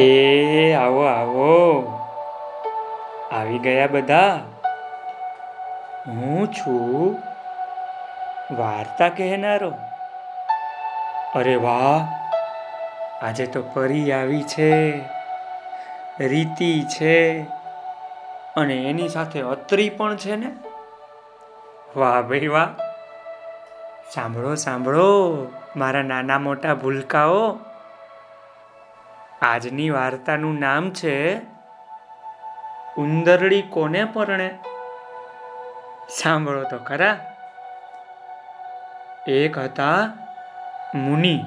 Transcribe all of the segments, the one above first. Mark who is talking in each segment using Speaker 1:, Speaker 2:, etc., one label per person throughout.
Speaker 1: એ, આવો આવો. આવી ગયા બધા? હું છું વાર્તા કહેનારો. અરે વાહ, આજે તો પરી આવી છે. રીતિ છે. અને એની સાથે અત્રી પણ છે ને? વાહ ભાઈ વાહ. સાંભળો સાંભળો, મારા નાના મોટા ભૂલકાઓ. આજની વાર્તાનું નામ છે ઉંદરડી કોને પરણે? સાંભળો તો ખરા. એક હતા મુનિ,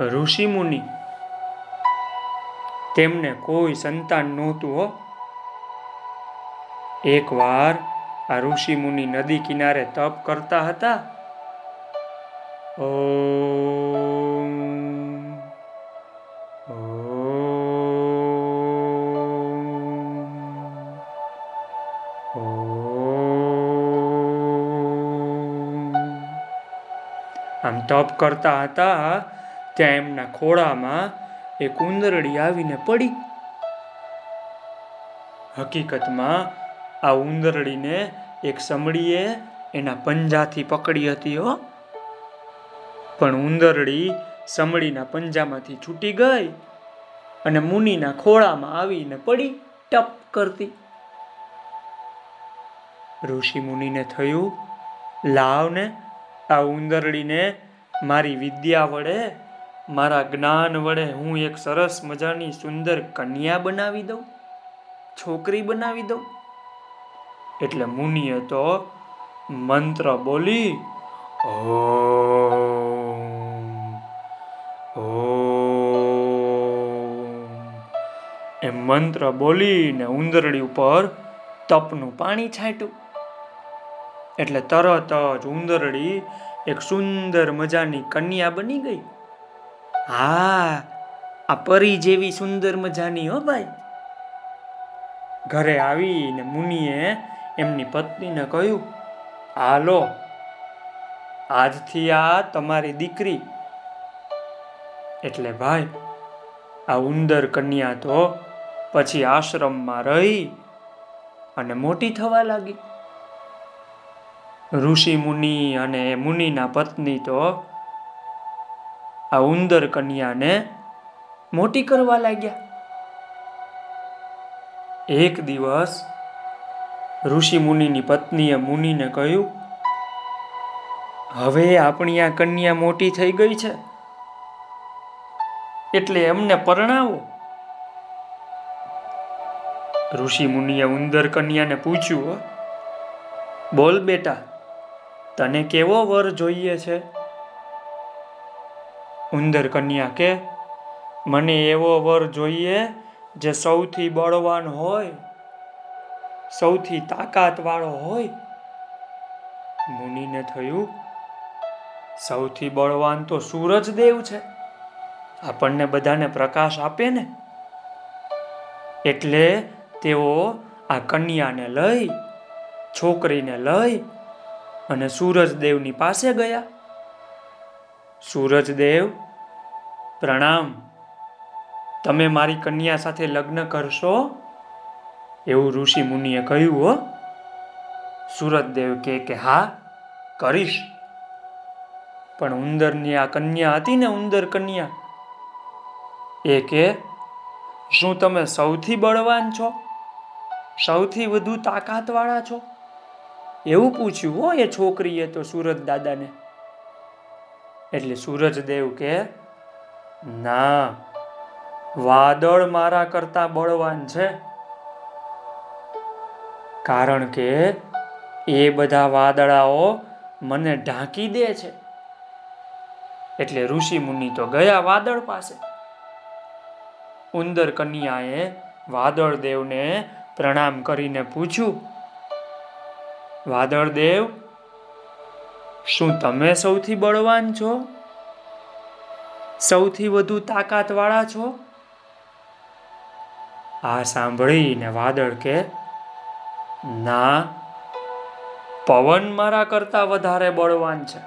Speaker 1: ઋષિ મુનિ. તેમને કોઈ સંતાન નહોતું એકવાર આ ઋષિ મુનિ નદી કિનારે તપ કરતા હતા. ઓમ આમ તપ કરતા હતા ત્યાં એમના ખોળામાં એક ઉંદરડી આવીને પડી. હકીકતમાં આ ઉંદરડીને એક સમડીએ એના પંજાથી પકડી હતી હો. પણ ઉંદરડી સમડીના પંજામાંથી છૂટી ગઈ અને મુનિના ખોળામાં આવીને પડી, ટપ કરતી. ઋષિ મુનિને થયું, લાવને, આ ઉંદરડીને મારી વિદ્યા વડે, મારા જ્ઞાન વડે હું એક સરસ મજાની સુંદર કન્યા બનાવી દઉં, છોકરી બનાવી દઉં. એટલે મુનિએ તો મંત્ર બોલી ઓ એમ મંત્ર બોલીને ઉંદરડી ઉપર તપનું પાણી છાંટ્યું. એટલે તરત જ ઉંદરડી એક સુંદર મજાની કન્યા બની ગઈ. હા, આ પરી જેવી સુંદર મજાની હો ભાઈ. ઘરે આવીને મુનિએ એમની પત્નીને કહ્યું, હાલો, આજથી આ તમારી દીકરી. એટલે ભાઈ, આ ઉંદર કન્યા તો પછી આશ્રમમાં રહી અને મોટી થવા લાગી. ઋષિ મુનિ અને મુનિના પત્ની તો આ ઉંદર કન્યાને મોટી કરવા લાગ્યા. એક દિવસ ઋષિ મુનિની પત્નીએ મુનિને કહ્યું, હવે આપણી આ કન્યા મોટી થઈ ગઈ છે. એટલે એમને પરણાવો. ઋષિ મુનિએ ઉંદર કન્યાને પૂછ્યું, બોલ બેટા તને કેવો વર જોઈએ છે? ઉંદર કન્યા કે, મને એવો વર જોઈએ જે સૌથી બળવાન હોય, સૌથી તાકાત વાળો હોય. મુનિને થયું, સૌથી બળવાન તો સૂરજ દેવ છે. આપણને બધાને પ્રકાશ આપે ને. એટલે તેઓ આ કન્યાને લઈ, છોકરીને લઈ અને સૂરજદેવની પાસે ગયા. સૂરજદેવ પ્રણામ. તમે મારી કન્યા સાથે લગ્ન કરશો? એવું ઋષિ મુનિએ કહ્યું, હો. સુરતદેવ કે કે, હા, કરીશ. પણ ઉંદરની આ કન્યા હતી ને ઉંદર કન્યા? એ કે, શું તમે સૌથી બળવાન છો? સૌથી વધુ તાકાતવાળા છો? એવું પૂછ્યું હો એ છોકરીએ તો સુરજ દાદાને? એટલે સૂરજદેવ કે, ના, વાદળ મારા કરતા બળવાન છે. કારણ કે એ બધા વાદળાઓ મને ઢાંકી દે છે. એટલે ઋષિ મુનિ તો ગયા વાદળ પાસે. ઉંદર કન્યાએ વાદળ દેવને પ્રણામ કરીને પૂછ્યું વાદળ દેવ, શું તમે સૌથી બળવાન છો? સૌથી વધુ તાકાત વાળા છો? આ સાંભળીને વાદળ કે, ના, પવન મારા કરતા વધારે બળવાન છે.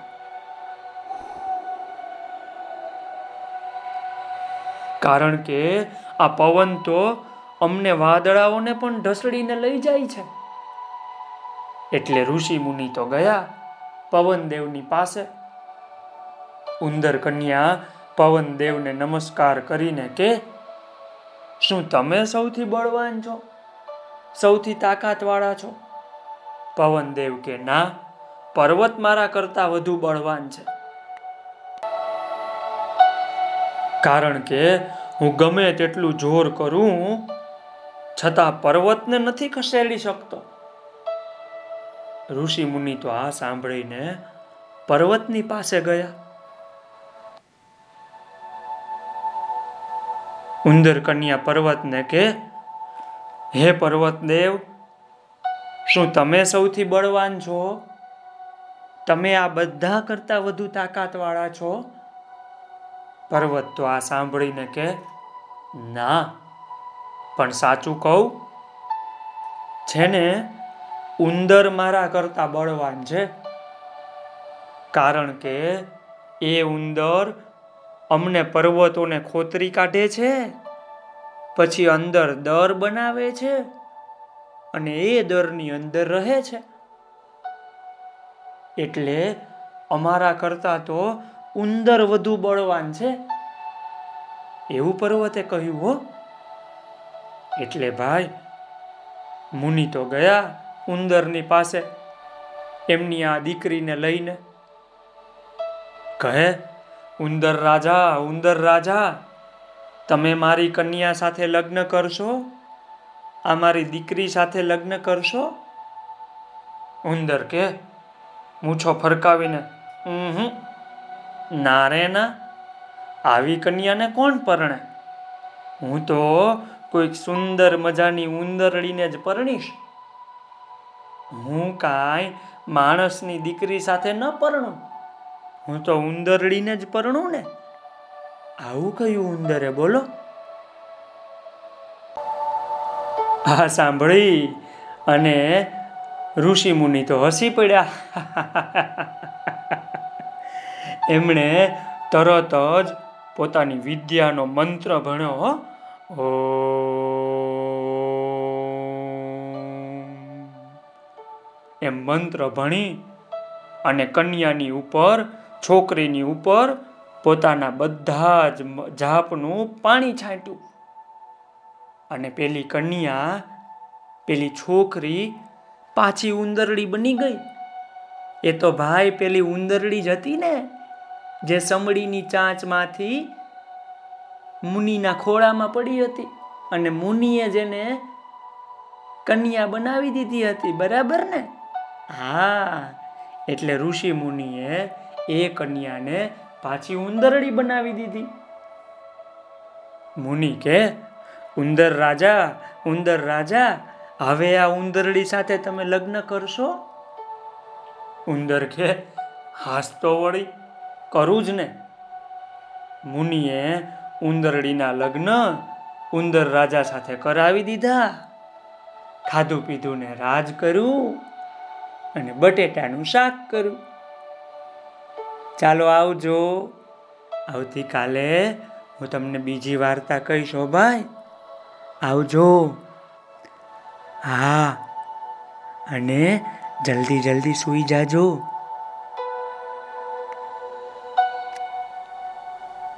Speaker 1: કારણ કે આ પવન તો અમને વાદળાઓને પણ ઢસડીને લઈ જાય છે. એટલે ઋષિ મુનિ તો ગયા પવનદેવની પાસે. ઉંદર કન્યા પવનદેવને નમસ્કાર કરીને કે, શું તમે સૌથી બળવાન છો? સૌથી તાકાતવાળા છો? પવનદેવ કે, ના, પર્વત મારા કરતા વધુ બળવાન છે. કારણ કે હું ગમે તેટલું જોર કરું, છતાં પર્વતને નથી ખસેડી શકતો. ઋષિ મુનિ તો આ સાંભળીને પર્વતની પાસે ગયા. ઉંદર કન્યા પર્વતને કે, હે પર્વતદેવ, શું તમે સૌથી બળવાન છો? તમે આ બધા કરતા વધુ તાકાતવાળા છો? પર્વત તો આ સાંભળીને કે, ના, પણ સાચું કહું, છે ને ઉંદર મારા કરતા બળવાન છે. કારણ કે એ ઉંદર અમને પર્વતોને ખોતરી કાઢે છે, પછી અંદર દર બનાવે છે અને એ દરની અંદર રહે છે. એટલે અમારા કરતા તો ઉંદર વધુ બળવાન છે. એવું પર્વતે કહ્યું હો. એટલે ભાઈ, મુનિ તો ગયા. ઉંદરની પાસે એમની આ દીકરીને લઈને કહે, ઉંદર રાજા ઉંદર રાજા, તમે મારી કન્યા સાથે લગ્ન કરશો? આ મારી દીકરી સાથે લગ્ન કરશો? ઉંદર કે, મૂછો ફરકાવીને હમ ના રે ના, આવી કન્યાને કોણ પરણે? હું તો કોઈક સુંદર મજાની ઉંદરડીને જ પરણીશ. હું કાંઈ માણસની દીકરી સાથે ન પરણું. હું તો ઉંદરડીને જ પરણું ને. આવું કયું ઉંદરે બોલો. આ સાંભળી. અને ઋષિ મુનિ તો હસી પડ્યા. એમણે તરત જ પોતાની વિદ્યાનો મંત્ર ભણ્યો ઓ એમ મંત્ર ભણી અને કન્યાની ઉપર, છોકરીની ઉપર પોતાના બધા જ જાપનું પાણી છાંટ્યું. અને પેલી કન્યા, પેલી છોકરી પાછી ઉંદરડી બની ગઈ. એ તો ભાઈ પેલી ઉંદરડી જ હતી ને, જે સમડીની ચાંચમાંથી મુનિના ખોળામાં પડી હતી અને મુનિએ જેને કન્યા બનાવી દીધી હતી, બરાબર ને? હા, એટલે ઋષિ મુનિએ એ કન્યાને પાછી ઉંદરડી બનાવી દીધી. મુનિ કે, ઉંદર રાજા ઉંદર રાજા, હવે આ ઉંદરડી સાથે તમે લગ્ન કરશો? ઉંદર કે હાસતો વળી, કરું જ ને. મુનિએ ઉંદરડીના લગ્ન ઉંદર રાજા સાથે કરાવી દીધા. ખાધું પીધું ને રાજ કર્યું. અને બટેટાનું શાક કર્યું ચાલો આવજો. આવતીકાલે હું તમને બીજી વાર્તા કહીશ, હો ભાઈ. આવજો. હા. અને જલ્દી જલ્દી સૂઈ જાજો.